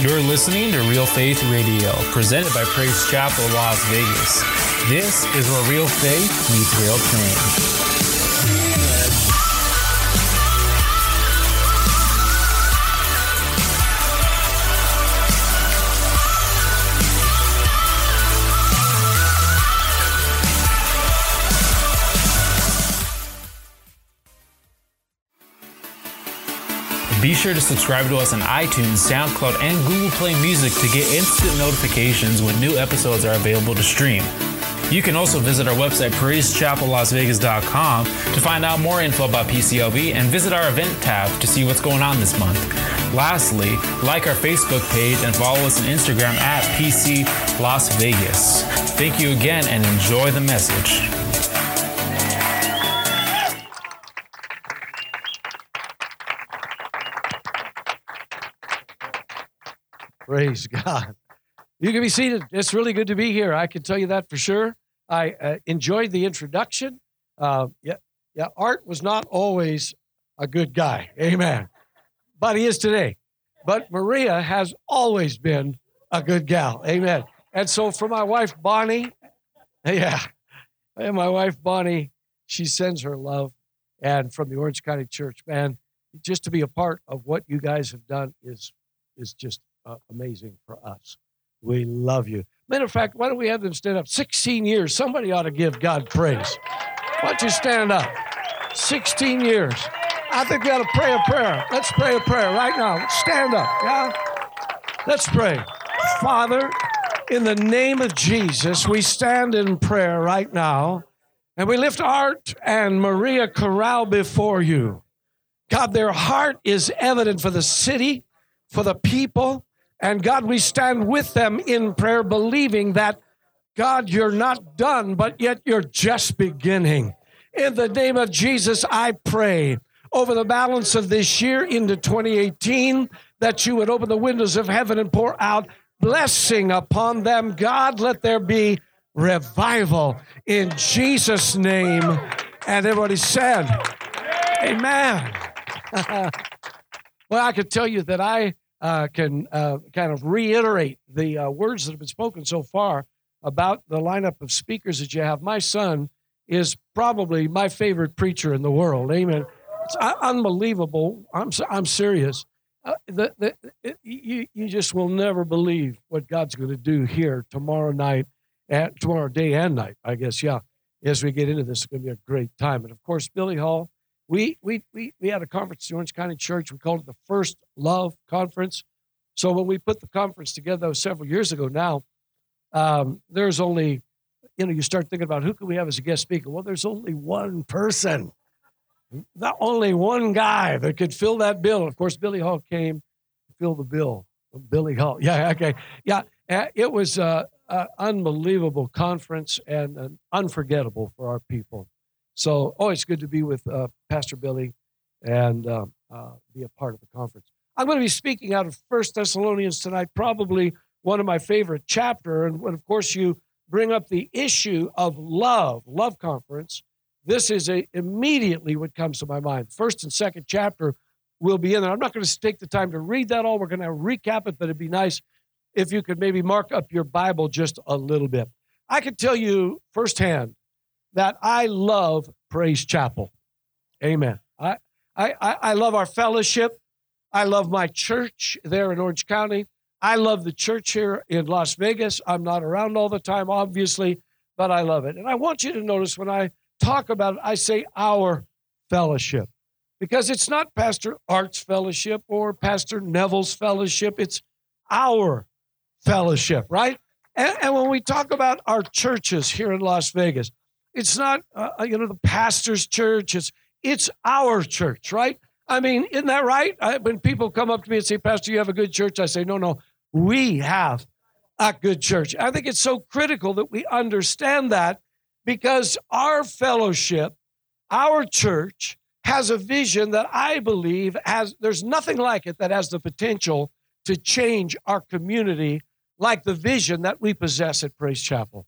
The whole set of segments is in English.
You're listening to Real Faith Radio, presented by Praise Chapel Las Vegas. This is where real faith meets real change. Be sure to subscribe to us on iTunes, SoundCloud, and Google Play Music to get instant notifications when new episodes are available to stream. You can also visit our website, praisechapellasvegas.com, to find out more info about PCLV and visit our event tab to see what's going on this month. Lastly, like our Facebook page and follow us on Instagram at PC Las Vegas. Thank you again and enjoy the message. Praise God. You can be seated. It's really good to be here. I can tell you that for sure. I uh, enjoyed the introduction. Uh, yeah, yeah. Art was not always a good guy. Amen. But he is today. But Maria has always been a good gal. Amen. And so for my wife Bonnie, yeah, and my wife Bonnie, she sends her love, and from the Orange County Church, man, just to be a part of what you guys have done is is just uh, amazing for us. We love you. Matter of fact, why don't we have them stand up? 16 years. Somebody ought to give God praise. Why don't you stand up? 16 years. I think we ought to pray a prayer. Let's pray a prayer right now. Stand up, yeah? Let's pray. Father, in the name of Jesus, we stand in prayer right now and we lift Art and Maria Corral before you. God, their heart is evident for the city, for the people, and God, we stand with them in prayer, believing that, God, you're not done, but yet you're just beginning. In the name of Jesus, I pray over the balance of this year into 2018 that you would open the windows of heaven and pour out blessing upon them. God, let there be revival in Jesus' name. And everybody said, Amen. well, I could tell you that I uh, can uh, kind of reiterate the uh, words that have been spoken so far about the lineup of speakers that you have. My son is probably my favorite preacher in the world. Amen. It's unbelievable. I'm I'm serious. Uh, the, the, it, you you just will never believe what God's going to do here tomorrow night, and tomorrow day and night. I guess yeah. As we get into this, it's going to be a great time. And of course, Billy Hall we, we, we, we had a conference the Orange County Church. We called it the First Love Conference. So when we put the conference together several years ago now, um, there's only, you know, you start thinking about who can we have as a guest speaker? Well, there's only one person, not only one guy that could fill that bill. Of course, Billy Hall came to fill the bill. Billy Hall. Yeah, okay. Yeah, it was an unbelievable conference and an unforgettable for our people. So always good to be with uh, Pastor Billy and uh, uh, be a part of the conference. I'm going to be speaking out of First Thessalonians tonight, probably one of my favorite chapter. And when, of course, you bring up the issue of love, love conference, this is a, immediately what comes to my mind. First and second chapter will be in there. I'm not going to take the time to read that all. We're going to recap it, but it'd be nice if you could maybe mark up your Bible just a little bit. I can tell you firsthand that I love Praise Chapel. Amen. I, I, I love our fellowship. I love my church there in Orange County. I love the church here in Las Vegas. I'm not around all the time, obviously, but I love it. And I want you to notice when I talk about it, I say our fellowship because it's not Pastor Art's fellowship or Pastor Neville's fellowship. It's our fellowship, right? And, and when we talk about our churches here in Las Vegas, it's not, uh, uh, you know, the pastor's church. It's it's our church, right? I mean, isn't that right? I, when people come up to me and say, Pastor, you have a good church, I say, no, no, we have a good church. I think it's so critical that we understand that because our fellowship, our church, has a vision that I believe has, there's nothing like it that has the potential to change our community like the vision that we possess at Praise Chapel.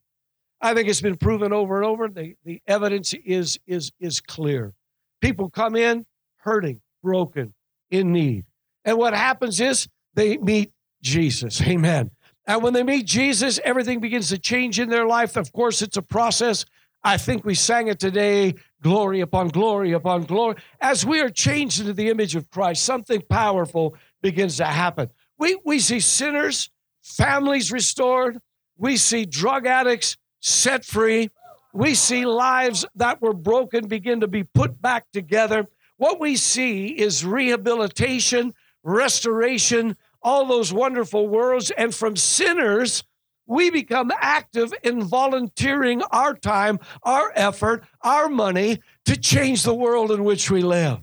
I think it's been proven over and over. The, the evidence is, is, is clear. People come in hurting, broken, in need. And what happens is they meet Jesus. Amen. And when they meet Jesus, everything begins to change in their life. Of course, it's a process. I think we sang it today glory upon glory upon glory. As we are changed into the image of Christ, something powerful begins to happen. We, we see sinners, families restored. We see drug addicts set free. We see lives that were broken begin to be put back together. What we see is rehabilitation, restoration, all those wonderful words. And from sinners, we become active in volunteering our time, our effort, our money to change the world in which we live.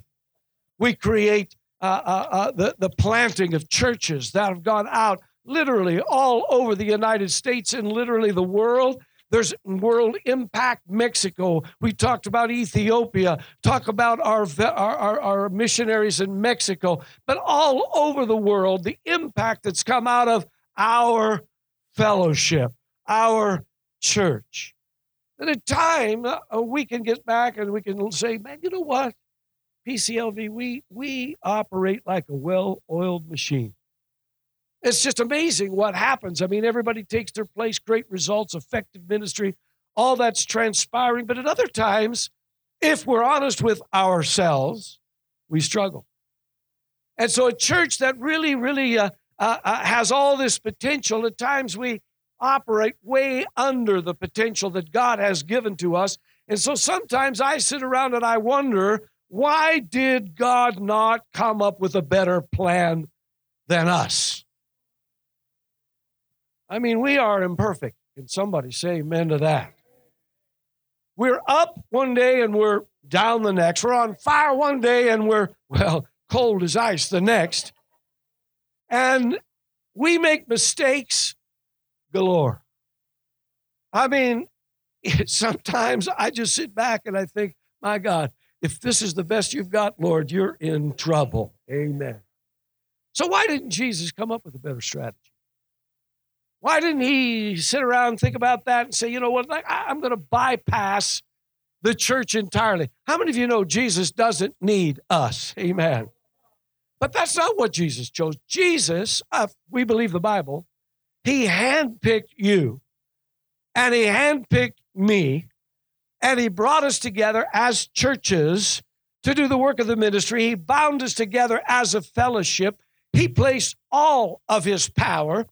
We create uh, uh, uh, the, the planting of churches that have gone out literally all over the United States and literally the world. There's World Impact Mexico. We talked about Ethiopia, talk about our, our, our, missionaries in Mexico, but all over the world, the impact that's come out of our fellowship, our church. At a time, uh, we can get back and we can say, man, you know what? PCLV, we, we operate like a well oiled machine. It's just amazing what happens. I mean, everybody takes their place, great results, effective ministry, all that's transpiring. But at other times, if we're honest with ourselves, we struggle. And so, a church that really, really uh, uh, uh, has all this potential, at times we operate way under the potential that God has given to us. And so, sometimes I sit around and I wonder why did God not come up with a better plan than us? I mean, we are imperfect. Can somebody say amen to that? We're up one day and we're down the next. We're on fire one day and we're, well, cold as ice the next. And we make mistakes galore. I mean, sometimes I just sit back and I think, my God, if this is the best you've got, Lord, you're in trouble. Amen. So, why didn't Jesus come up with a better strategy? Why didn't he sit around and think about that and say, you know what, I'm going to bypass the church entirely? How many of you know Jesus doesn't need us? Amen. But that's not what Jesus chose. Jesus, uh, we believe the Bible, he handpicked you and he handpicked me and he brought us together as churches to do the work of the ministry. He bound us together as a fellowship. He placed all of his power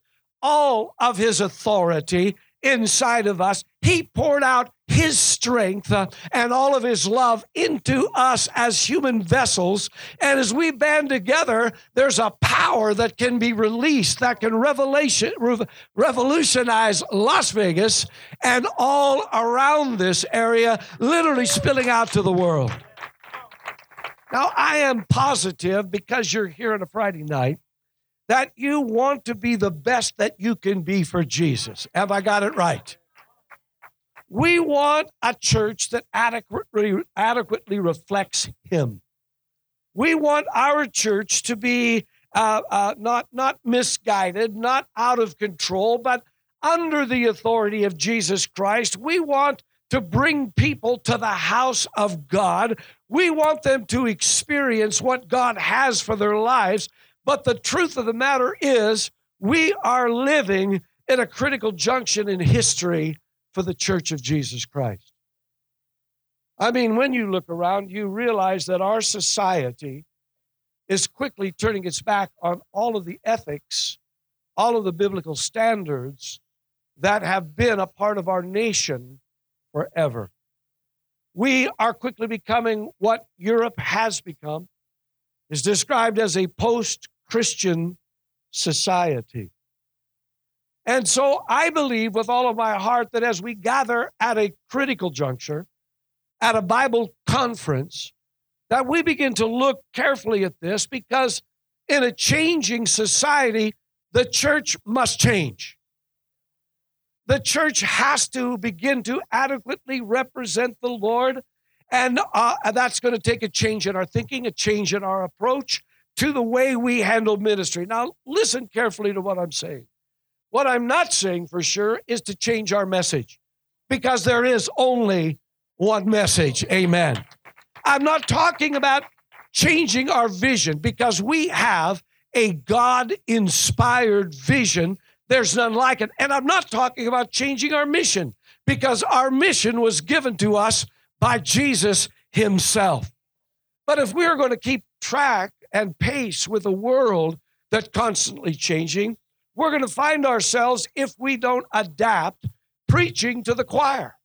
all of his authority inside of us. He poured out his strength uh, and all of his love into us as human vessels. And as we band together, there's a power that can be released that can revelation, revolutionize Las Vegas and all around this area, literally spilling out to the world. Now, I am positive because you're here on a Friday night that you want to be the best that you can be for Jesus. Have I got it right? We want a church that adequately, adequately reflects Him. We want our church to be uh, uh, not, not misguided, not out of control, but under the authority of Jesus Christ. We want to bring people to the house of God. We want them to experience what God has for their lives but the truth of the matter is, we are living at a critical junction in history for the Church of Jesus Christ. I mean, when you look around, you realize that our society is quickly turning its back on all of the ethics, all of the biblical standards that have been a part of our nation forever. We are quickly becoming what Europe has become, is described as a post Christian society. And so I believe with all of my heart that as we gather at a critical juncture, at a Bible conference, that we begin to look carefully at this because in a changing society, the church must change. The church has to begin to adequately represent the Lord. And uh, that's going to take a change in our thinking, a change in our approach, to the way we handle ministry. Now, listen carefully to what I'm saying. What I'm not saying for sure is to change our message because there is only one message. Amen. I'm not talking about changing our vision because we have a God inspired vision. There's none like it. And I'm not talking about changing our mission because our mission was given to us by Jesus Himself. But if we are going to keep track and pace with a world that's constantly changing, we're going to find ourselves, if we don't adapt, preaching to the choir,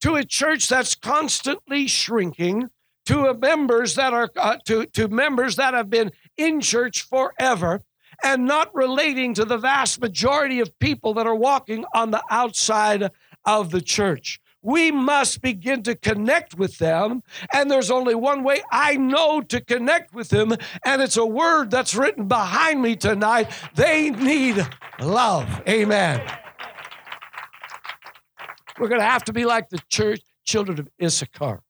to a church that's constantly shrinking, to members that are uh, to, to members that have been in church forever and not relating to the vast majority of people that are walking on the outside of the church. We must begin to connect with them. And there's only one way I know to connect with them, and it's a word that's written behind me tonight. They need love. Amen. We're going to have to be like the church children of Issachar.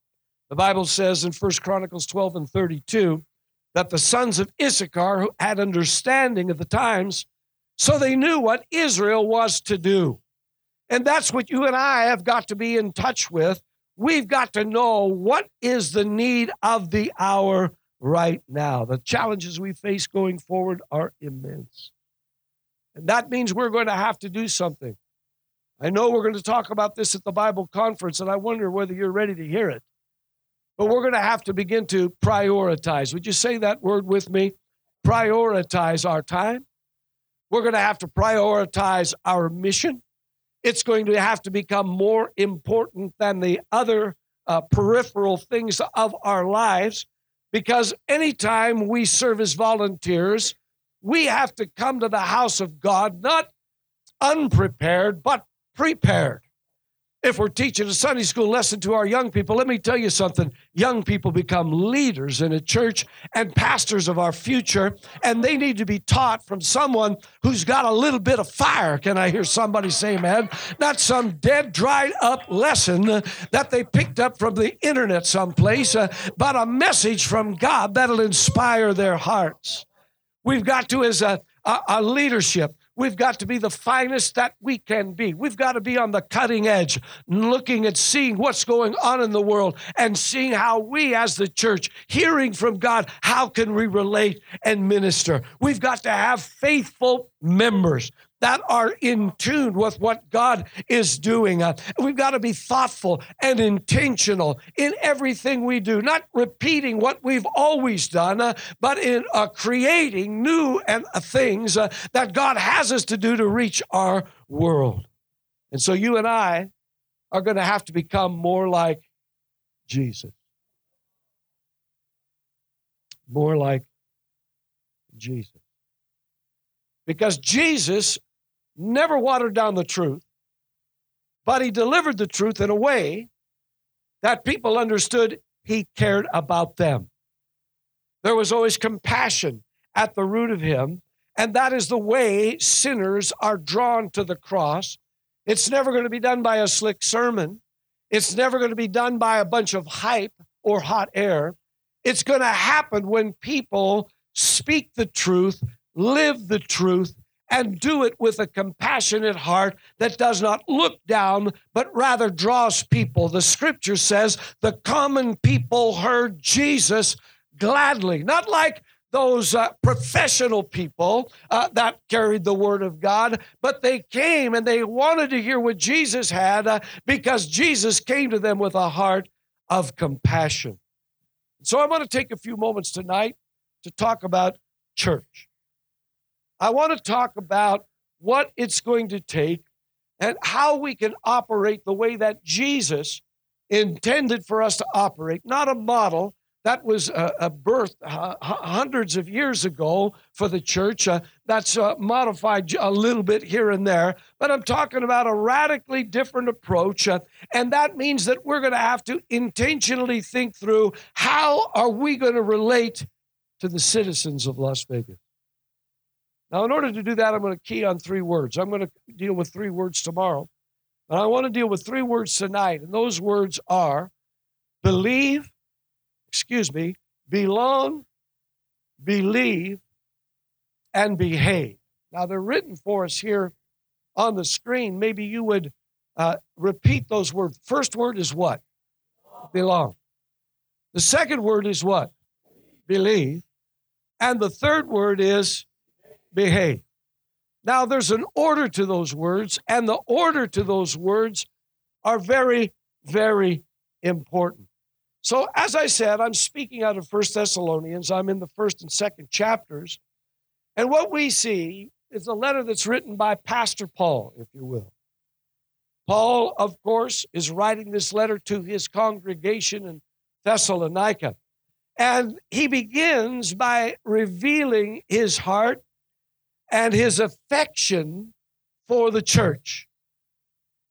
The Bible says in First Chronicles 12 and 32 that the sons of Issachar who had understanding of the times, so they knew what Israel was to do. And that's what you and I have got to be in touch with. We've got to know what is the need of the hour right now. The challenges we face going forward are immense. And that means we're going to have to do something. I know we're going to talk about this at the Bible conference, and I wonder whether you're ready to hear it. But we're going to have to begin to prioritize. Would you say that word with me? Prioritize our time. We're going to have to prioritize our mission. It's going to have to become more important than the other uh, peripheral things of our lives because anytime we serve as volunteers, we have to come to the house of God not unprepared, but prepared. If we're teaching a Sunday school lesson to our young people, let me tell you something. Young people become leaders in a church and pastors of our future, and they need to be taught from someone who's got a little bit of fire. Can I hear somebody say, man? Not some dead, dried up lesson that they picked up from the internet someplace, uh, but a message from God that'll inspire their hearts. We've got to, as a, a, a leadership, We've got to be the finest that we can be. We've got to be on the cutting edge, looking at seeing what's going on in the world and seeing how we, as the church, hearing from God, how can we relate and minister? We've got to have faithful members that are in tune with what God is doing. Uh, we've got to be thoughtful and intentional in everything we do, not repeating what we've always done, uh, but in uh, creating new and uh, things uh, that God has us to do to reach our world. And so you and I are going to have to become more like Jesus. More like Jesus. Because Jesus never watered down the truth, but he delivered the truth in a way that people understood he cared about them. There was always compassion at the root of him, and that is the way sinners are drawn to the cross. It's never going to be done by a slick sermon. It's never going to be done by a bunch of hype or hot air. It's going to happen when people speak the truth, live the truth, and do it with a compassionate heart that does not look down, but rather draws people. The scripture says the common people heard Jesus gladly, not like those uh, professional people uh, that carried the word of God, but they came and they wanted to hear what Jesus had uh, because Jesus came to them with a heart of compassion. So I want to take a few moments tonight to talk about church. I want to talk about what it's going to take and how we can operate the way that Jesus intended for us to operate, not a model that was a, birth hundreds of years ago for the church. Uh, that's uh, modified a little bit here and there, but I'm talking about a radically different approach, uh, and that means that we're going to have to intentionally think through how are we going to relate to the citizens of Las Vegas. Now, in order to do that, I'm going to key on three words. I'm going to deal with three words tomorrow. And I want to deal with three words tonight. And those words are believe, excuse me, belong, believe, and behave. Now, they're written for us here on the screen. Maybe you would uh, repeat those words. First word is what? Belong. The second word is what? Believe. And the third word is behave. Now, there's an order to those words, and the order to those words are very, very important. So, as I said, I'm speaking out of First Thessalonians. I'm in the first and second chapters. And what we see is a letter that's written by Pastor Paul, if you will. Paul, of course, is writing this letter to his congregation in Thessalonica. And he begins by revealing his heart and his affection for the church.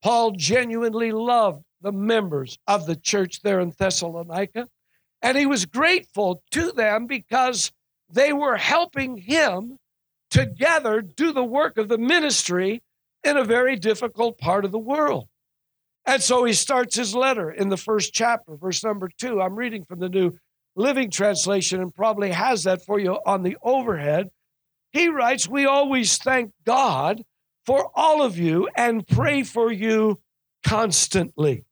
Paul genuinely loved the members of the church there in Thessalonica, and he was grateful to them because they were helping him together do the work of the ministry in a very difficult part of the world. And so he starts his letter in the first chapter, verse number two. I'm reading from the New Living Translation and probably has that for you on the overhead. He writes, We always thank God for all of you and pray for you constantly.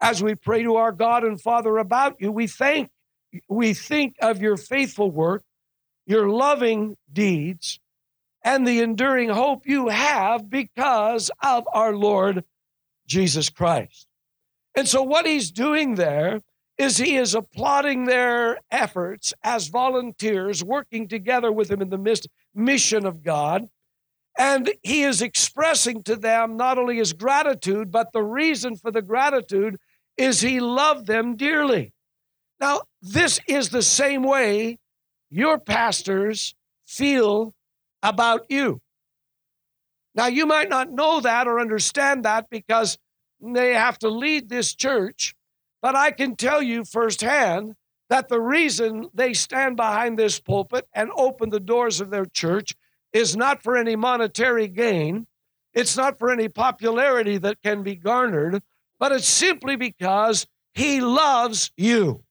As we pray to our God and Father about you, we thank we think of your faithful work, your loving deeds, and the enduring hope you have because of our Lord Jesus Christ. And so, what he's doing there is he is applauding their efforts as volunteers working together with him in the mission of God. And he is expressing to them not only his gratitude, but the reason for the gratitude is he loved them dearly. Now, this is the same way your pastors feel about you. Now, you might not know that or understand that because they have to lead this church, but I can tell you firsthand that the reason they stand behind this pulpit and open the doors of their church is not for any monetary gain. It's not for any popularity that can be garnered, but it's simply because he loves you.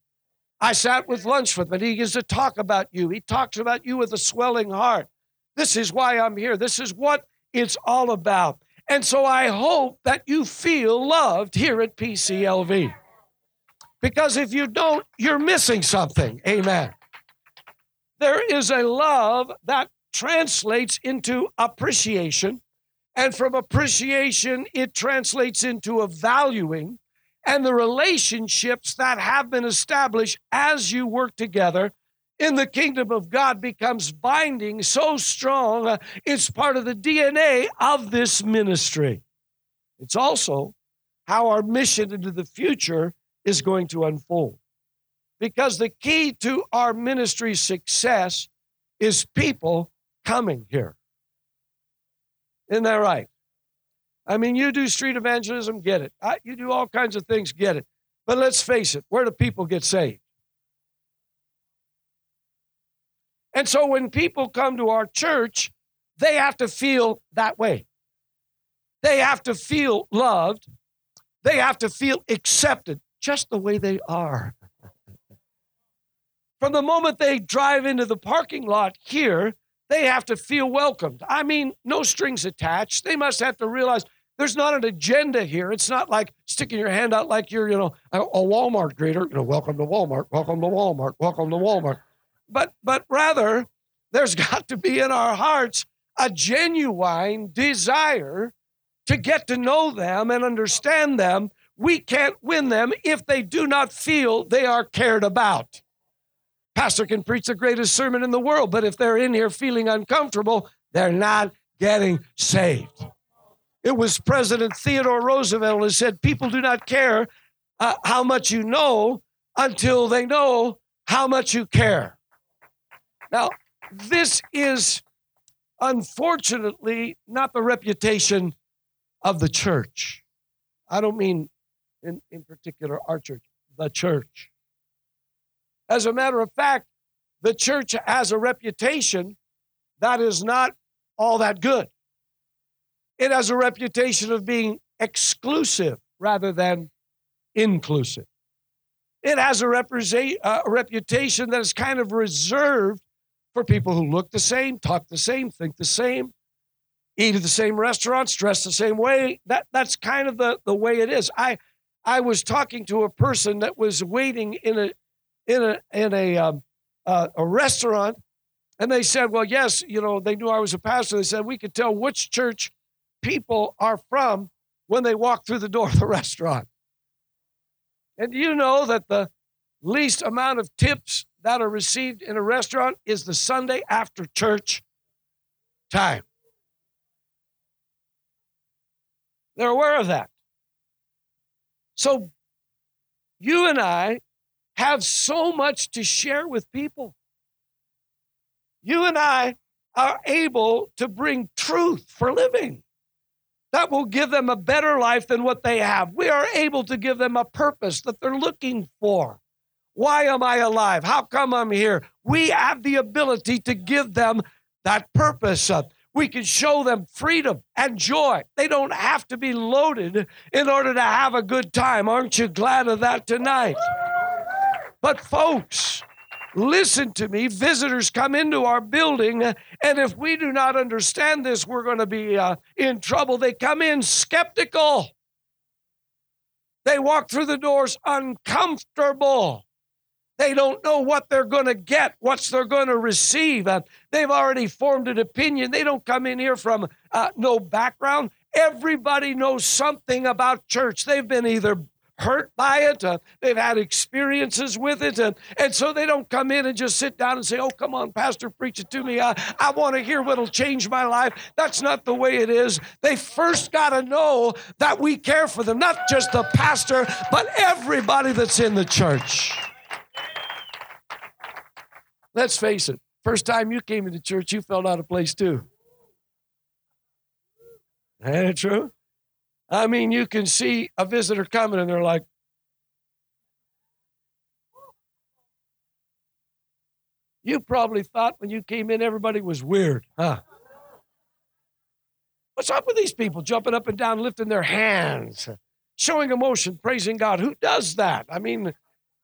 I sat with lunch with him and he used to talk about you. He talks about you with a swelling heart. This is why I'm here. This is what it's all about. And so I hope that you feel loved here at PCLV. Because if you don't, you're missing something. Amen. There is a love that translates into appreciation. And from appreciation, it translates into a valuing. And the relationships that have been established as you work together in the kingdom of God becomes binding so strong, uh, it's part of the DNA of this ministry. It's also how our mission into the future is going to unfold. Because the key to our ministry's success is people coming here. Isn't that right? I mean, you do street evangelism, get it. you do all kinds of things, get it. But let's face it, where do people get saved? And so when people come to our church, they have to feel that way. They have to feel loved. They have to feel accepted just the way they are. From the moment they drive into the parking lot here, they have to feel welcomed. I mean, no strings attached. They must have to realize there's not an agenda here. It's not like sticking your hand out like you're, you know, a, Walmart greeter. You know, welcome to Walmart, welcome to Walmart, welcome to Walmart but but rather there's got to be in our hearts a genuine desire to get to know them and understand them. We can't win them if they do not feel they are cared about. Pastor can preach the greatest sermon in the world, but if they're in here feeling uncomfortable, they're not getting saved. It was President Theodore Roosevelt who said, People do not care uh, how much you know until they know how much you care. Now, this is unfortunately not the reputation of the church. I don't mean in, in particular our church, the church. As a matter of fact, the church has a reputation that is not all that good. It has a reputation of being exclusive rather than inclusive. It has a, uh, a reputation that is kind of reserved for people who look the same, talk the same, think the same, eat at the same restaurants, dress the same way. That that's kind of the, the way it is. I I was talking to a person that was waiting in a in a in a um, uh, a restaurant And they said, Well, yes, you know, they knew I was a pastor. They said, We could tell which church people are from when they walk through the door of the restaurant. And you know that the least amount of tips that are received in a restaurant is the Sunday after church time? They're aware of that. So you and I have so much to share with people. You and I are able to bring truth for living that will give them a better life than what they have. We are able to give them a purpose that they're looking for. Why am I alive? How come I'm here? We have the ability to give them that purpose. We can show them freedom and joy. They don't have to be loaded in order to have a good time. Aren't you glad of that tonight? But, folks, Listen to me. Visitors come into our building, and if we do not understand this, we're going to be uh, in trouble. They come in skeptical. They walk through the doors uncomfortable. They don't know what they're going to get, what they're going to receive. Uh, they've already formed an opinion. They don't come in here from uh, no background. Everybody knows something about church. They've been either hurt by it. Uh, they've had experiences with it. Uh, and so they don't come in and just sit down and say, Oh, come on, Pastor, preach it to me. I, I want to hear what'll change my life. That's not the way it is. They first got to know that we care for them, not just the pastor, but everybody that's in the church. Let's face it, first time you came into church, you felt out of place too. Ain't it true? I mean, you can see a visitor coming and they're like, You probably thought when you came in everybody was weird, huh? What's up with these people jumping up and down, lifting their hands, showing emotion, praising God? Who does that? I mean,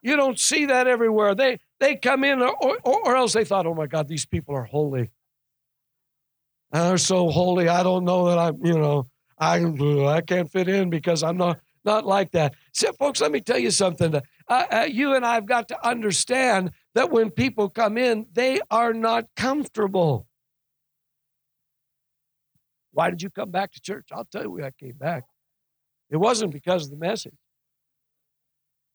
you don't see that everywhere. They they come in, or, or, or else they thought, oh my God, these people are holy. And They're so holy. I don't know that I'm, you know, I, I can't fit in because I'm not, not like that. So, folks, let me tell you something. Uh, uh, you and I have got to understand that when people come in, they are not comfortable. Why did you come back to church? I'll tell you why I came back. It wasn't because of the message.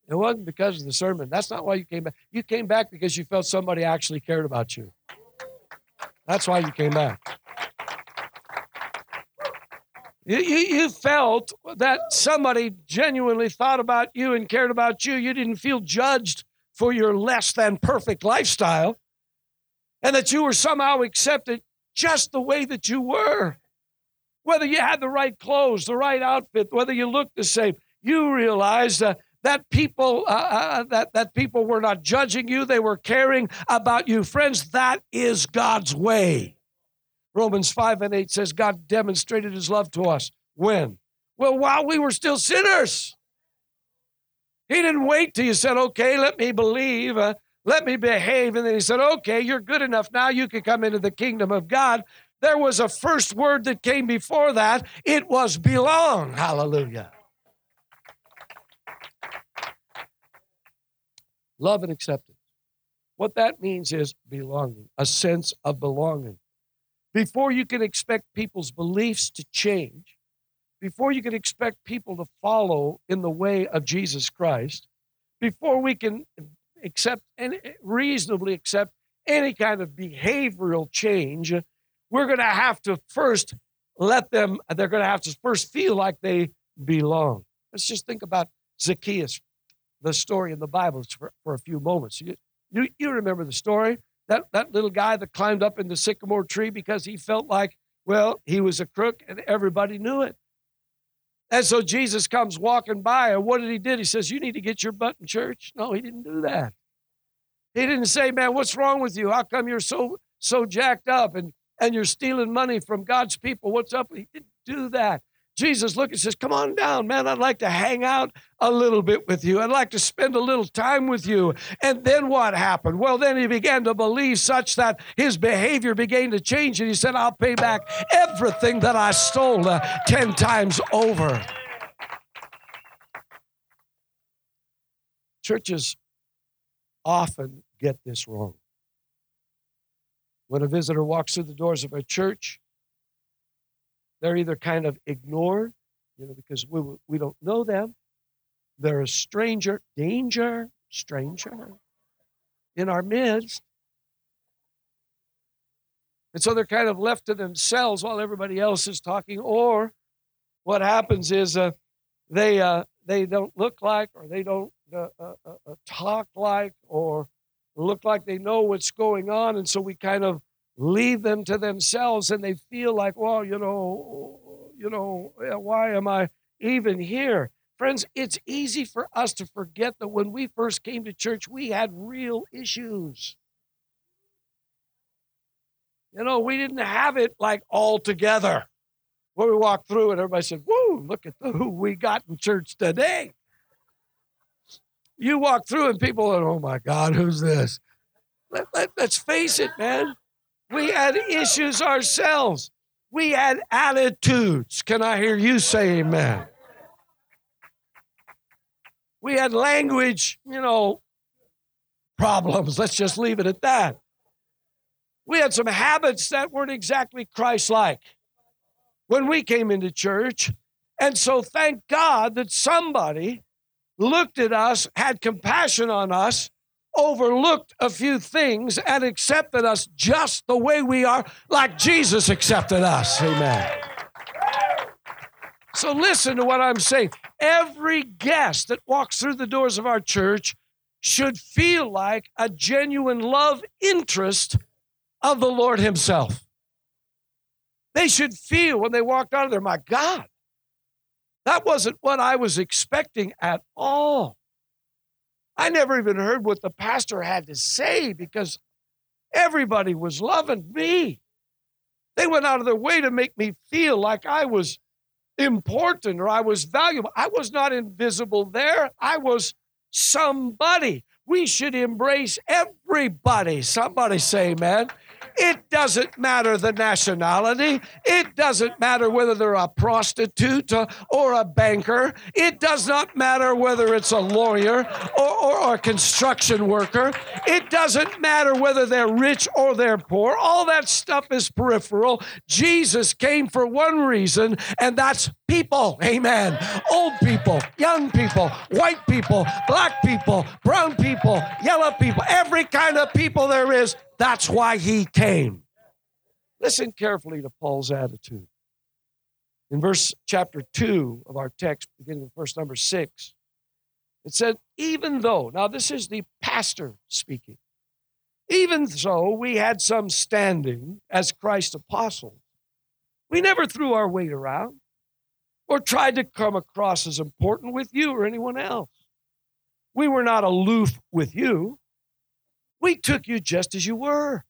It wasn't because of the sermon. That's not why you came back. You came back because you felt somebody actually cared about you. That's why you came back. You, you, you, felt that somebody genuinely thought about you and cared about you. You didn't feel judged for your less than perfect lifestyle, and that you were somehow accepted just the way that you were. Whether you had the right clothes, the right outfit, whether you looked the same, you realized uh, that people uh, uh, that that people were not judging you; they were caring about you. Friends, that is God's way. Romans 5 and 8 says God demonstrated his love to us. When? Well, while we were still sinners. He didn't wait till you said, okay, let me believe, uh, let me behave. And then he said, okay, you're good enough. Now you can come into the kingdom of God. There was a first word that came before that. It was belong. Hallelujah. Love and acceptance. What that means is belonging, a sense of belonging before you can expect people's beliefs to change, before you can expect people to follow in the way of Jesus Christ, before we can accept and reasonably accept any kind of behavioral change, we're going to have to first let them, they're going to have to first feel like they belong. Let's just think about Zacchaeus, the story in the Bible for, for a few moments. You, you, you remember the story? that, that little guy that climbed up in the sycamore tree because he felt like, well, he was a crook and everybody knew it. And so Jesus comes walking by, and what did he do? He says, You need to get your butt in church. No, he didn't do that. He didn't say, Man, what's wrong with you? How come you're so so jacked up and, and you're stealing money from God's people? What's up? He didn't do that. Jesus looked and says, Come on down, man. I'd like to hang out a little bit with you. I'd like to spend a little time with you. And then what happened? Well, then he began to believe such that his behavior began to change. And he said, I'll pay back everything that I stole uh, 10 times over. Churches often get this wrong. When a visitor walks through the doors of a church, they're either kind of ignored, you know, because we, we don't know them. They're a stranger, danger, stranger in our midst. And so they're kind of left to themselves while everybody else is talking. Or what happens is uh, they uh, they don't look like, or they don't uh, uh, uh, uh, talk like, or look like they know what's going on, and so we kind of leave them to themselves, and they feel like, well, you know, you know, why am I even here? Friends, it's easy for us to forget that when we first came to church, we had real issues. You know, we didn't have it like all together. When we walked through and everybody said, Whoa, look at the, who we got in church today. You walk through and people are, oh my God, who's this? Let, let, let's face it, man. We had issues ourselves. We had attitudes. Can I hear you say amen? We had language, you know, problems. Let's just leave it at that. We had some habits that weren't exactly Christ like when we came into church. And so thank God that somebody looked at us, had compassion on us, overlooked a few things, and accepted us just the way we are, like Jesus accepted us. Amen. So listen to what I'm saying. Every guest that walks through the doors of our church should feel like a genuine love interest of the Lord Himself. They should feel when they walked out of there, my God, that wasn't what I was expecting at all. I never even heard what the pastor had to say because everybody was loving me. They went out of their way to make me feel like I was important or I was valuable. I was not invisible there, I was somebody. We should embrace everybody. Somebody say, man. It doesn't matter the nationality. It doesn't matter whether they're a prostitute or a banker. It does not matter whether it's a lawyer or, or, or, a construction worker. It doesn't matter whether they're rich or they're poor. All that stuff is peripheral. Jesus came for one reason, and that's people. Amen. Old people, young people, white people, black people, brown people, yellow people, every kind of people there is. That's why he came. Listen carefully to Paul's attitude. In verse chapter 2 of our text, beginning with verse number 6, it said, Even though, now this is the pastor speaking, even so we had some standing as Christ's apostles, we never threw our weight around or tried to come across as important with you or anyone else. We were not aloof with you, we took you just as you were.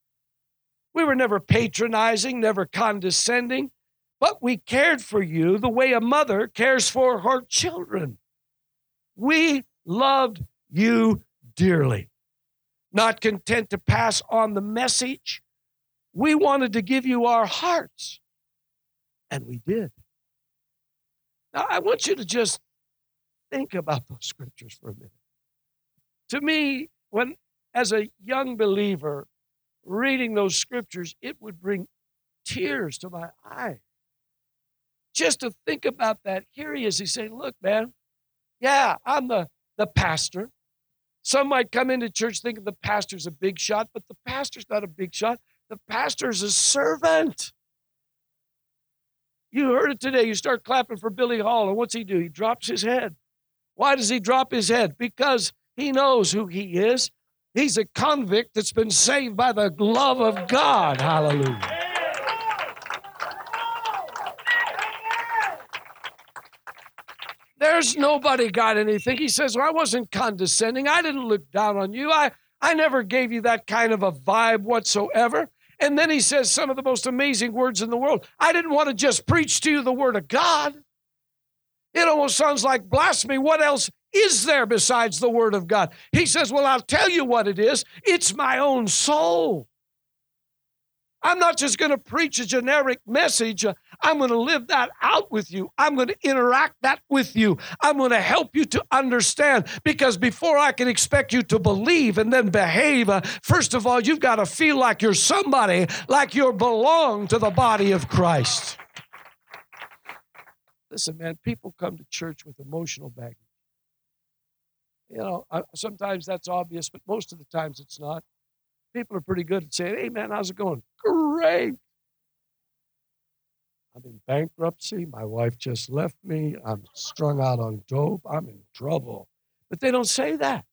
We were never patronizing, never condescending, but we cared for you the way a mother cares for her children. We loved you dearly. Not content to pass on the message, we wanted to give you our hearts, and we did. Now, I want you to just think about those scriptures for a minute. To me, when as a young believer, reading those scriptures, it would bring tears to my eyes. Just to think about that. Here he is. He's saying, Look, man, yeah, I'm the, the pastor. Some might come into church thinking the pastor's a big shot, but the pastor's not a big shot. The pastor's a servant. You heard it today. You start clapping for Billy Hall, and what's he do? He drops his head. Why does he drop his head? Because he knows who he is. He's a convict that's been saved by the love of God. Hallelujah. There's nobody got anything. He says, well, I wasn't condescending. I didn't look down on you. I, I never gave you that kind of a vibe whatsoever. And then he says some of the most amazing words in the world. I didn't want to just preach to you the word of God. It almost sounds like blasphemy. What else is there besides the Word of God? He says, Well, I'll tell you what it is it's my own soul. I'm not just going to preach a generic message. I'm going to live that out with you. I'm going to interact that with you. I'm going to help you to understand because before I can expect you to believe and then behave, uh, first of all, you've got to feel like you're somebody, like you belong to the body of Christ. Listen, man, people come to church with emotional baggage. You know, sometimes that's obvious, but most of the times it's not. People are pretty good at saying, hey, man, how's it going? Great. I'm in bankruptcy. My wife just left me. I'm strung out on dope. I'm in trouble. But they don't say that.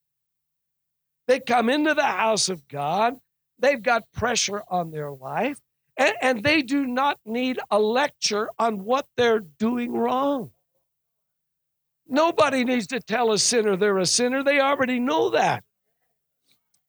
They come into the house of God. They've got pressure on their life. And, they do not need a lecture on what they're doing wrong. Nobody needs to tell a sinner they're a sinner. They already know that.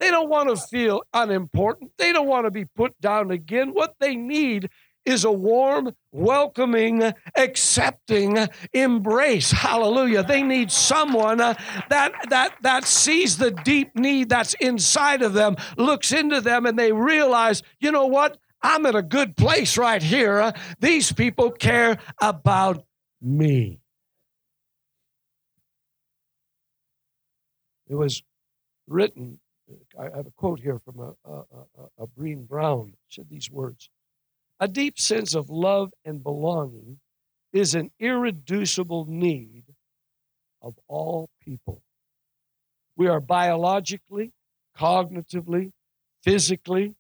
They don't want to feel unimportant. They don't want to be put down again. What they need is a warm, welcoming, accepting embrace. Hallelujah. They need someone uh, that that that sees the deep need that's inside of them, looks into them and they realize, you know what? I'm in a good place right here. These people care about me. It was written, I have a quote here from a, a, a, a Brené Brown, said these words A deep sense of love and belonging is an irreducible need of all people. We are biologically, cognitively, physically,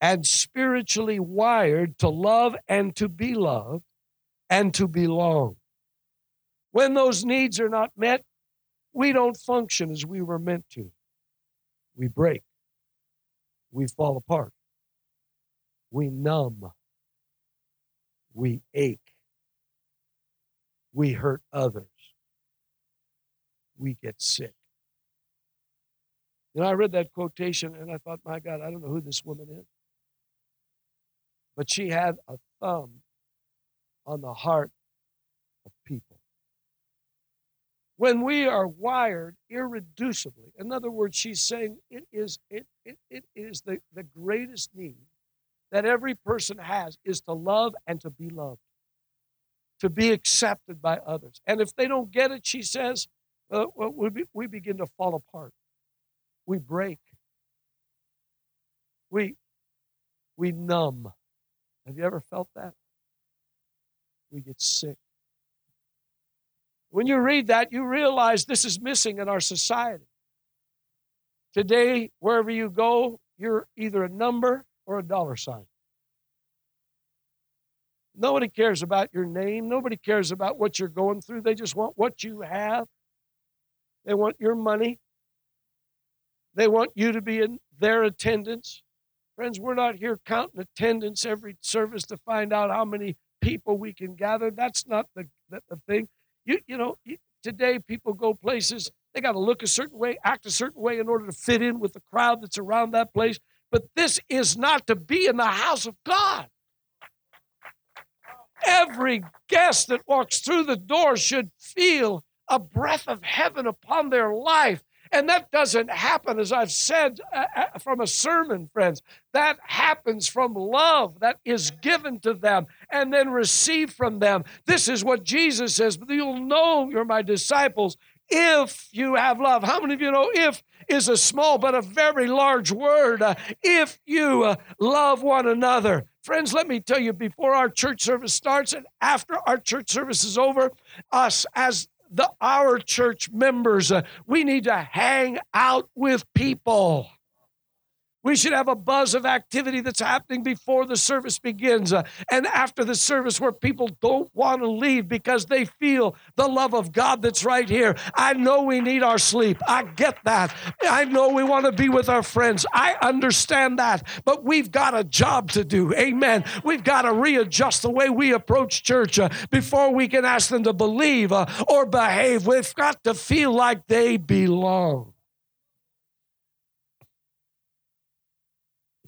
and spiritually wired to love and to be loved and to belong. When those needs are not met, we don't function as we were meant to. We break. We fall apart. We numb. We ache. We hurt others. We get sick. Know, I read that quotation and I thought, my God, I don't know who this woman is but she had a thumb on the heart of people. When we are wired irreducibly, in other words, she's saying it is, it, it, it is the, the greatest need that every person has is to love and to be loved, to be accepted by others. And if they don't get it, she says, uh, we, be, we begin to fall apart. We break. We, we numb. Have you ever felt that? We get sick. When you read that, you realize this is missing in our society. Today, wherever you go, you're either a number or a dollar sign. Nobody cares about your name. Nobody cares about what you're going through. They just want what you have. They want your money. They want you to be in their attendance. Friends, we're not here counting attendance every service to find out how many people we can gather. That's not the, the, the thing. You, you know, today people go places, they got to look a certain way, act a certain way in order to fit in with the crowd that's around that place. But this is not to be in the house of God. Every guest that walks through the door should feel a breath of heaven upon their life and that doesn't happen, as I've said, uh, uh, from a sermon, friends. That happens from love that is given to them and then received from them. This is what Jesus says. You'll know you're my disciples if you have love. How many of you know if is a small but a very large word? Uh, if you uh, love one another. Friends, let me tell you before our church service starts and after our church service is over, us as the our church members. Uh, we need to hang out with people. We should have a buzz of activity that's happening before the service begins uh, and after the service where people don't want to leave because they feel the love of God that's right here. I know we need our sleep. I get that. I know we want to be with our friends. I understand that. But we've got a job to do. Amen. We've got to readjust the way we approach church uh, before we can ask them to believe uh, or behave. We've got to feel like they belong.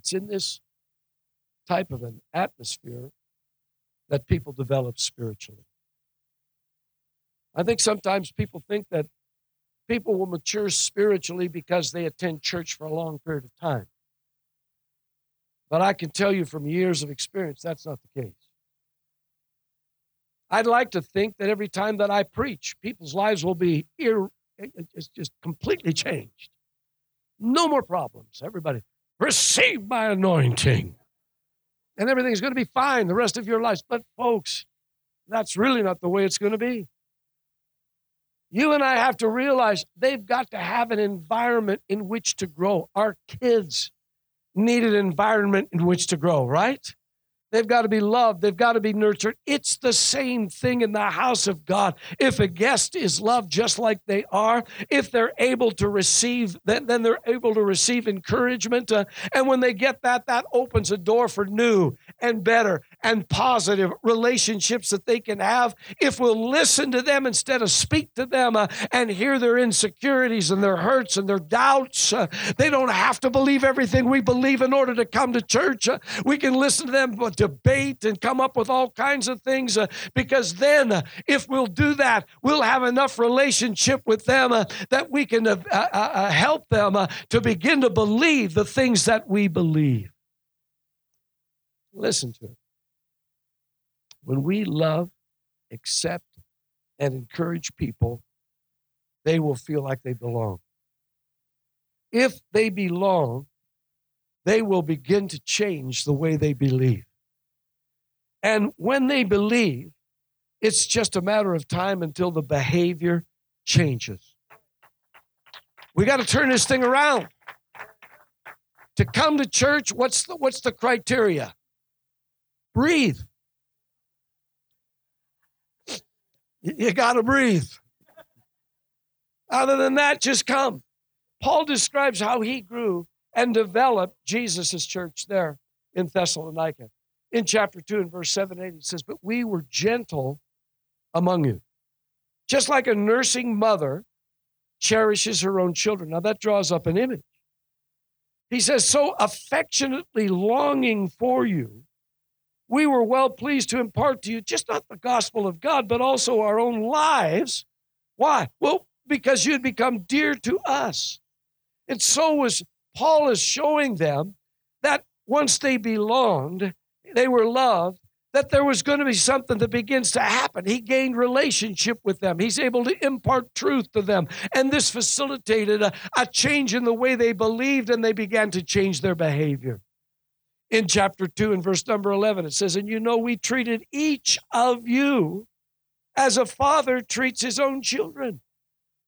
It's in this type of an atmosphere that people develop spiritually. I think sometimes people think that people will mature spiritually because they attend church for a long period of time. But I can tell you from years of experience, that's not the case. I'd like to think that every time that I preach, people's lives will be ir- it's just completely changed. No more problems. Everybody, receive my anointing. And everything's going to be fine the rest of your lives. But, folks, that's really not the way it's going to be. You and I have to realize they've got to have an environment in which to grow. Our kids need an environment in which to grow, right? They've got to be loved. They've got to be nurtured. It's the same thing in the house of God. If a guest is loved just like they are, if they're able to receive, then, then they're able to receive encouragement. Uh, and when they get that, that opens a door for new and better and positive relationships that they can have if we'll listen to them instead of speak to them uh, and hear their insecurities and their hurts and their doubts. Uh, they don't have to believe everything we believe in order to come to church. Uh, we can listen to them debate and come up with all kinds of things uh, because then, uh, if we'll do that, we'll have enough relationship with them uh, that we can help them to begin to believe the things that we believe. Listen to it. When we love, accept, and encourage people, they will feel like they belong. If they belong, they will begin to change the way they believe. And when they believe, it's just a matter of time until the behavior changes. We got to turn this thing around. To come to church, what's the, what's the criteria? Breathe. You got to breathe. Other than that, just come. Paul describes how he grew and developed Jesus' church there in Thessalonica. In chapter 2 and verse 7 8, he says, But we were gentle among you, just like a nursing mother cherishes her own children. Now that draws up an image. He says, So affectionately longing for you we were well pleased to impart to you just not the gospel of God, but also our own lives. Why? Well, because you had become dear to us. And so was Paul is showing them that once they belonged, they were loved, that there was going to be something that begins to happen. He gained relationship with them. He's able to impart truth to them. And this facilitated a, a change in the way they believed and they began to change their behavior in chapter 2 and verse number 11. It says, And you know, we treated each of you as a father treats his own children.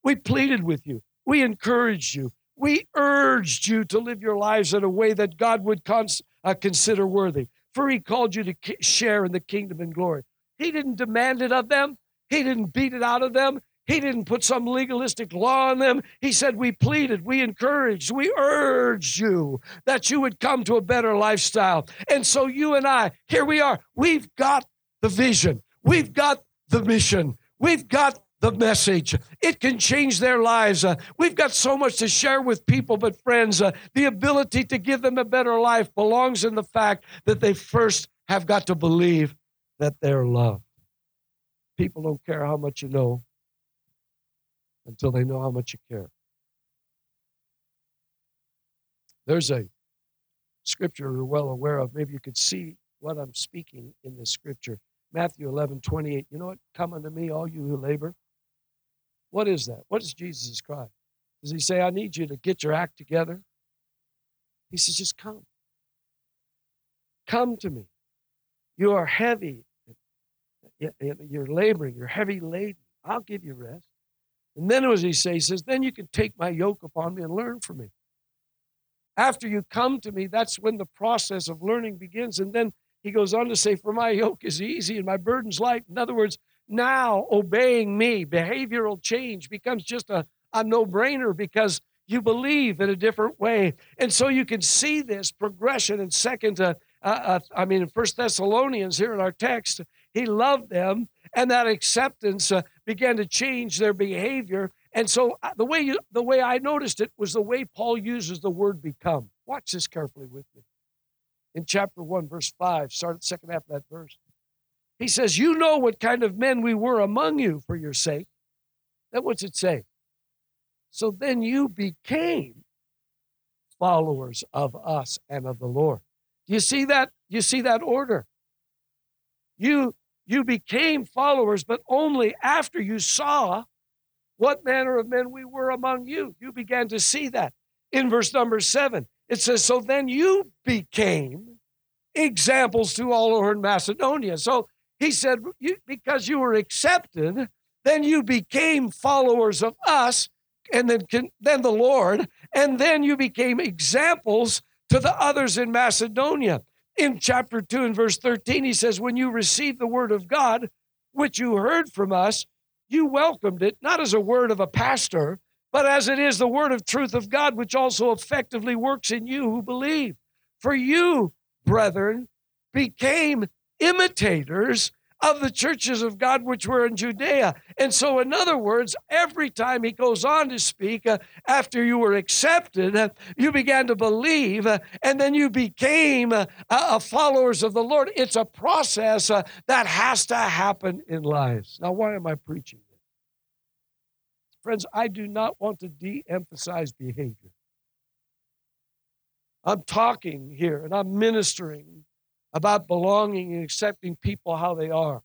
We pleaded with you, we encouraged you, we urged you to live your lives in a way that God would cons- uh, consider worthy. For he called you to share in the kingdom and glory. He didn't demand it of them. He didn't beat it out of them. He didn't put some legalistic law on them. He said, We pleaded, we encouraged, we urged you that you would come to a better lifestyle. And so you and I, here we are. We've got the vision, we've got the mission, we've got the message. It can change their lives. Uh, we've got so much to share with people, but friends, uh, the ability to give them a better life belongs in the fact that they first have got to believe that they're loved. People don't care how much you know, until they know how much you care. There's a scripture you're well aware of. Maybe you could see what I'm speaking in this scripture. Matthew 11, 28. You know what? Come unto me, all you who labor. What is that? What is Jesus' cry? Does he say, I need you to get your act together? He says, just come. Come to me. You are heavy. You're laboring. You're heavy laden. I'll give you rest. And then, as he says, he says, then you can take my yoke upon me and learn from me. After you come to me, that's when the process of learning begins. And then he goes on to say, For my yoke is easy and my burden's light. In other words, now obeying me, behavioral change becomes just a, a no brainer because you believe in a different way. And so you can see this progression in second, uh, uh, uh, I mean, in First Thessalonians here in our text, he loved them and that acceptance uh, began to change their behavior. And so uh, the way you, the way I noticed it was the way Paul uses the word become. Watch this carefully with me. In chapter 1, verse 5, start at the second half of that verse. He says, You know what kind of men we were among you for your sake. That what's it say? So then you became followers of us and of the Lord. Do you see that? You see that order? You You became followers, but only after you saw what manner of men we were among you. You began to see that. In verse number seven, it says, So then you became examples to all over Macedonia. So he said, you, Because you were accepted, then you became followers of us and then, then the Lord, and then you became examples to the others in Macedonia in chapter 2 and verse 13, he says, When you received the word of God, which you heard from us, you welcomed it, not as a word of a pastor, but as it is the word of truth of God, which also effectively works in you who believe. For you, brethren, became imitators of the churches of God which were in Judea. And so, in other words, every time he goes on to speak, uh, after you were accepted, uh, you began to believe, uh, and then you became uh, followers of the Lord. It's a process uh, that has to happen in lives. Now, why am I preaching this? Friends, I do not want to de emphasize behavior. I'm talking here and I'm ministering about belonging and accepting people how they are.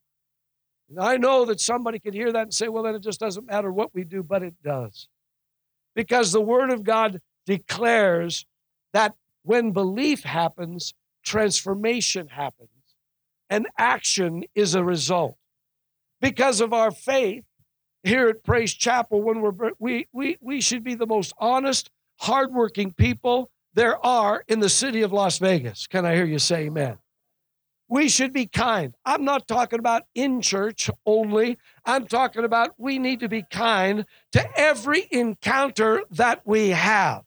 And I know that somebody could hear that and say, well, then it just doesn't matter what we do, but it does. Because the Word of God declares that when belief happens, transformation happens, and action is a result. Because of our faith, here at Praise Chapel, when we're we we we should be the most honest, hardworking people there are in the city of Las Vegas. Can I hear you say amen? We should be kind. I'm not talking about in church only. I'm talking about we need to be kind to every encounter that we have.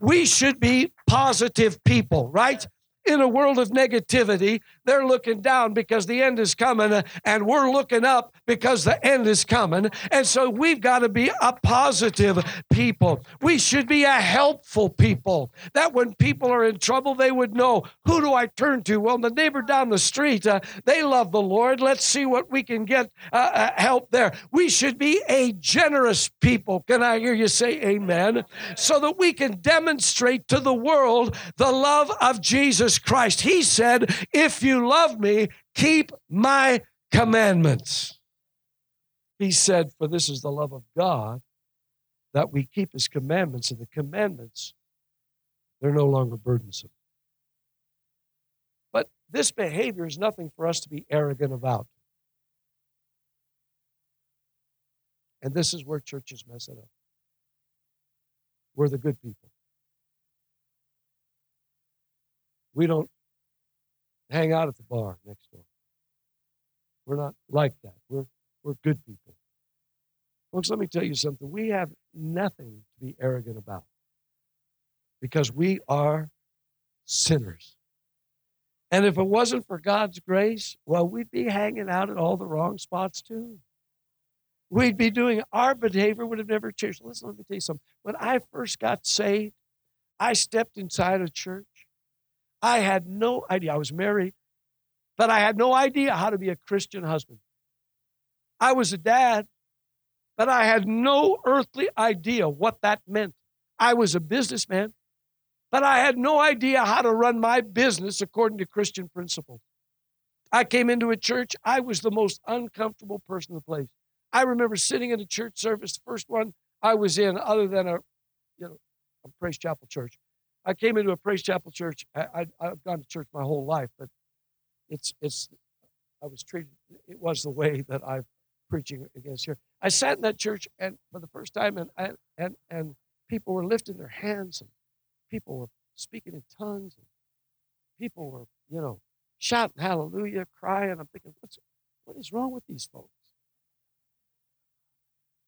We should be positive people, right? in a world of negativity, they're looking down because the end is coming, and we're looking up because the end is coming. And so we've got to be a positive people. We should be a helpful people. That when people are in trouble, they would know who do I turn to? Well, the neighbor down the street, uh, they love the Lord. Let's see what we can get uh, uh, help there. We should be a generous people. Can I hear you say amen? So that we can demonstrate to the world the love of Jesus Christ. He said, If you love me, keep my commandments. He said, For this is the love of God that we keep his commandments, and the commandments, they're no longer burdensome. But this behavior is nothing for us to be arrogant about. And this is where churches mess it up. We're the good people. We don't hang out at the bar next door. We're not like that. We're, we're good people. Folks, let me tell you something. We have nothing to be arrogant about because we are sinners. And if it wasn't for God's grace, well, we'd be hanging out at all the wrong spots too. We'd be doing our behavior would have never changed. Listen, let me tell you something. When I first got saved, I stepped inside a church I had no idea. I was married, but I had no idea how to be a Christian husband. I was a dad, but I had no earthly idea what that meant. I was a businessman, but I had no idea how to run my business according to Christian principles. I came into a church, I was the most uncomfortable person in the place. I remember sitting in a church service, the first one I was in, other than a, you know, a Praise Chapel church. I came into a Praise Chapel church. I, have gone to church my whole life, but it's it's I was treated. It was the way that I'm preaching against here. I sat in that church and for the first time, and and and, and people were lifting their hands, and people were speaking in tongues, and people were you know shouting hallelujah, crying. I'm thinking, what's what is wrong with these folks?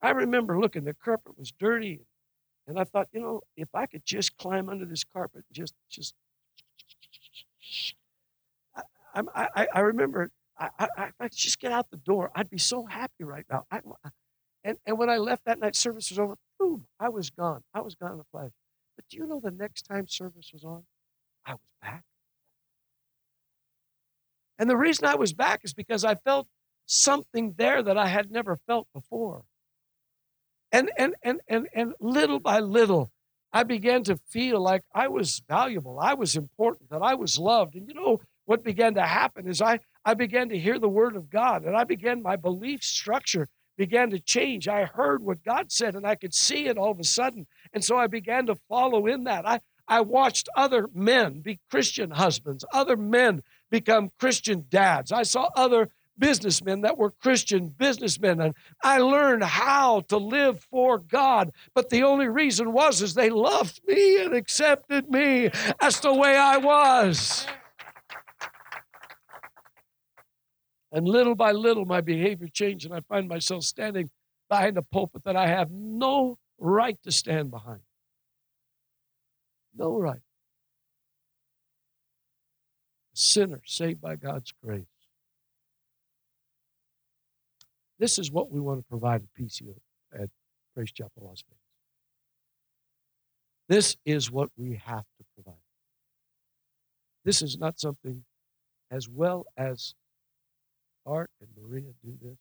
I remember looking. The carpet was dirty. And I thought, you know, if I could just climb under this carpet, just, just, I, I, I remember, I, I, I could just get out the door, I'd be so happy right now. I, and, and when I left that night, service was over, boom, I was gone. I was gone in a flash. But do you know the next time service was on, I was back. And the reason I was back is because I felt something there that I had never felt before. And, and, and, and, and little by little, I began to feel like I was valuable, I was important, that I was loved. And you know, what began to happen is I, I began to hear the word of God and I began, my belief structure began to change. I heard what God said and I could see it all of a sudden. And so I began to follow in that. I, I watched other men be Christian husbands, other men become Christian dads. I saw other businessmen that were Christian businessmen and I learned how to live for God. But the only reason was is they loved me and accepted me as the way I was. And little by little, my behavior changed, and I find myself standing behind a pulpit that I have no right to stand behind. No right. A sinner saved by God's grace. This is what we want to provide at PCO at Praise Chapel Las Vegas. This is what we have to provide. This is not something as well as Art and Maria do this.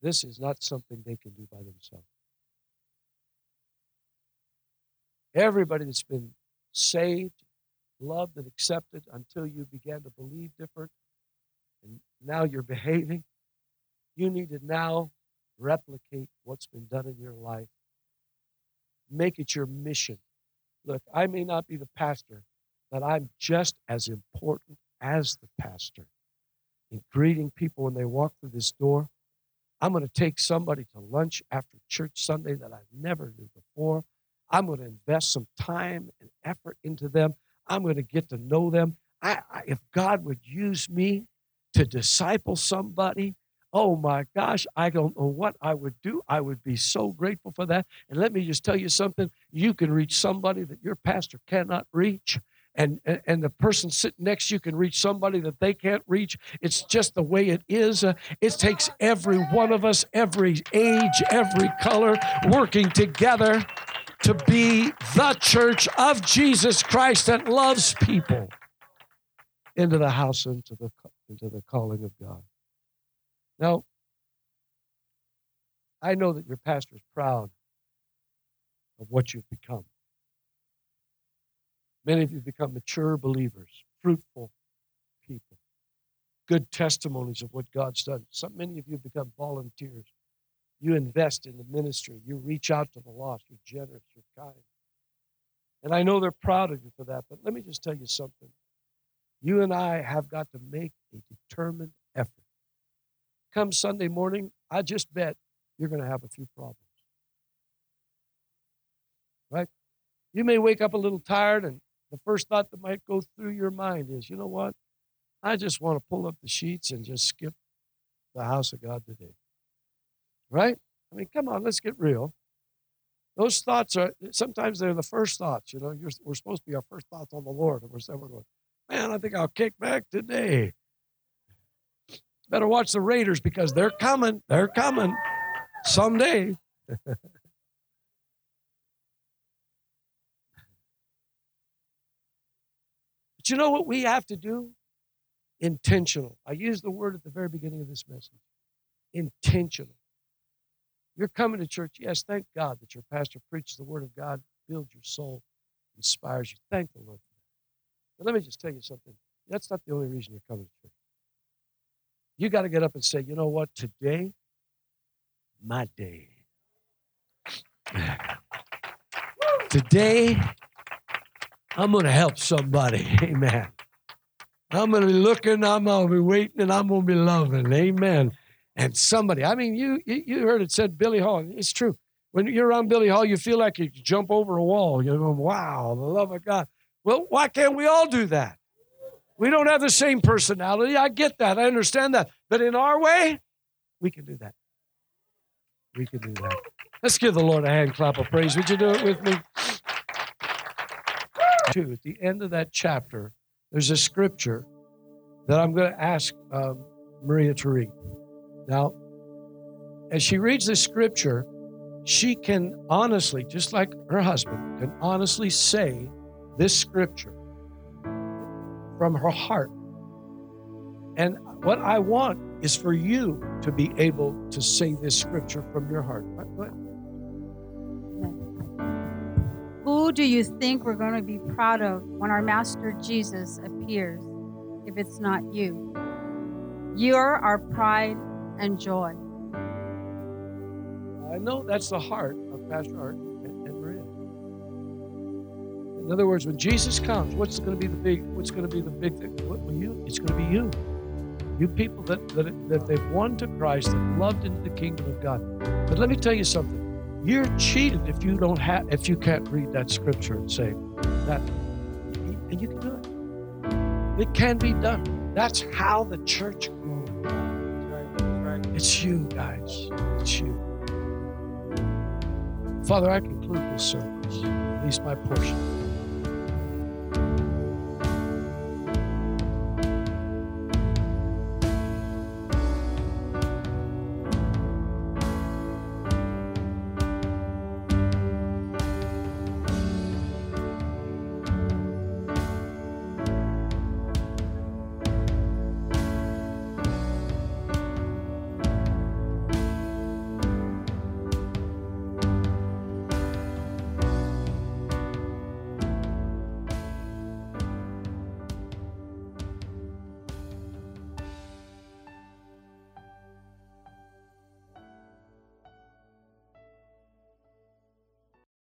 This is not something they can do by themselves. Everybody that's been saved, loved, and accepted until you began to believe different, and now you're behaving, you need to now replicate what's been done in your life. Make it your mission. Look, I may not be the pastor, but I'm just as important as the pastor in greeting people when they walk through this door. I'm going to take somebody to lunch after church Sunday that I never knew before. I'm going to invest some time and effort into them. I'm going to get to know them. I, I, if God would use me to disciple somebody, oh my gosh, I don't know what I would do. I would be so grateful for that. And let me just tell you something you can reach somebody that your pastor cannot reach and and the person sitting next to you can reach somebody that they can't reach it's just the way it is uh, it takes every one of us every age every color working together to be the church of jesus christ that loves people into the house into the into the calling of god now i know that your pastor is proud of what you've become Many of you have become mature believers, fruitful people, good testimonies of what God's done. Some, many of you have become volunteers. You invest in the ministry. You reach out to the lost. You're generous. You're kind. And I know they're proud of you for that. But let me just tell you something. You and I have got to make a determined effort. Come Sunday morning, I just bet you're going to have a few problems. Right? You may wake up a little tired and the first thought that might go through your mind is, you know what? I just want to pull up the sheets and just skip the house of God today. Right? I mean, come on, let's get real. Those thoughts are sometimes they're the first thoughts. You know, we're supposed to be our first thoughts on the Lord, and we're we're going, man, I think I'll kick back today. Better watch the Raiders because they're coming. They're coming someday. But you know what we have to do? Intentional. I used the word at the very beginning of this message. Intentional. You're coming to church. Yes, thank God that your pastor preaches the word of God, builds your soul, inspires you. Thank the Lord. But let me just tell you something. That's not the only reason you're coming to church. You got to get up and say, you know what? Today, my day. Today I'm going to help somebody. Amen. I'm going to be looking, I'm going to be waiting, and I'm going to be loving. Amen. And somebody, I mean, you you heard it said Billy Hall. It's true. When you're around Billy Hall, you feel like you jump over a wall. You're going, wow, the love of God. Well, why can't we all do that? We don't have the same personality. I get that. I understand that. But in our way, we can do that. We can do that. Let's give the Lord a hand clap of praise. Would you do it with me? 2, at the end of that chapter, there's a scripture that I'm going to ask um, Maria to read. Now, as she reads this scripture, she can honestly, just like her husband, can honestly say this scripture from her heart. And what I want is for you to be able to say this scripture from your heart. Who do you think we're going to be proud of when our Master Jesus appears? if it's not you. You're our pride and joy. I know that's the heart of Pastor Art and, and Maria. In other words, when Jesus comes, what's going to be the big? What's going to be the big thing? What will you? It's going to be you. You people that, that that they've won to Christ, that loved into the kingdom of God. But let me tell you something. You're cheated if you don't have if you can't read that scripture and say that, and you can do it. It can be done. That's how the church grew. It's you guys. It's you. Father, I conclude this service, at least my portion.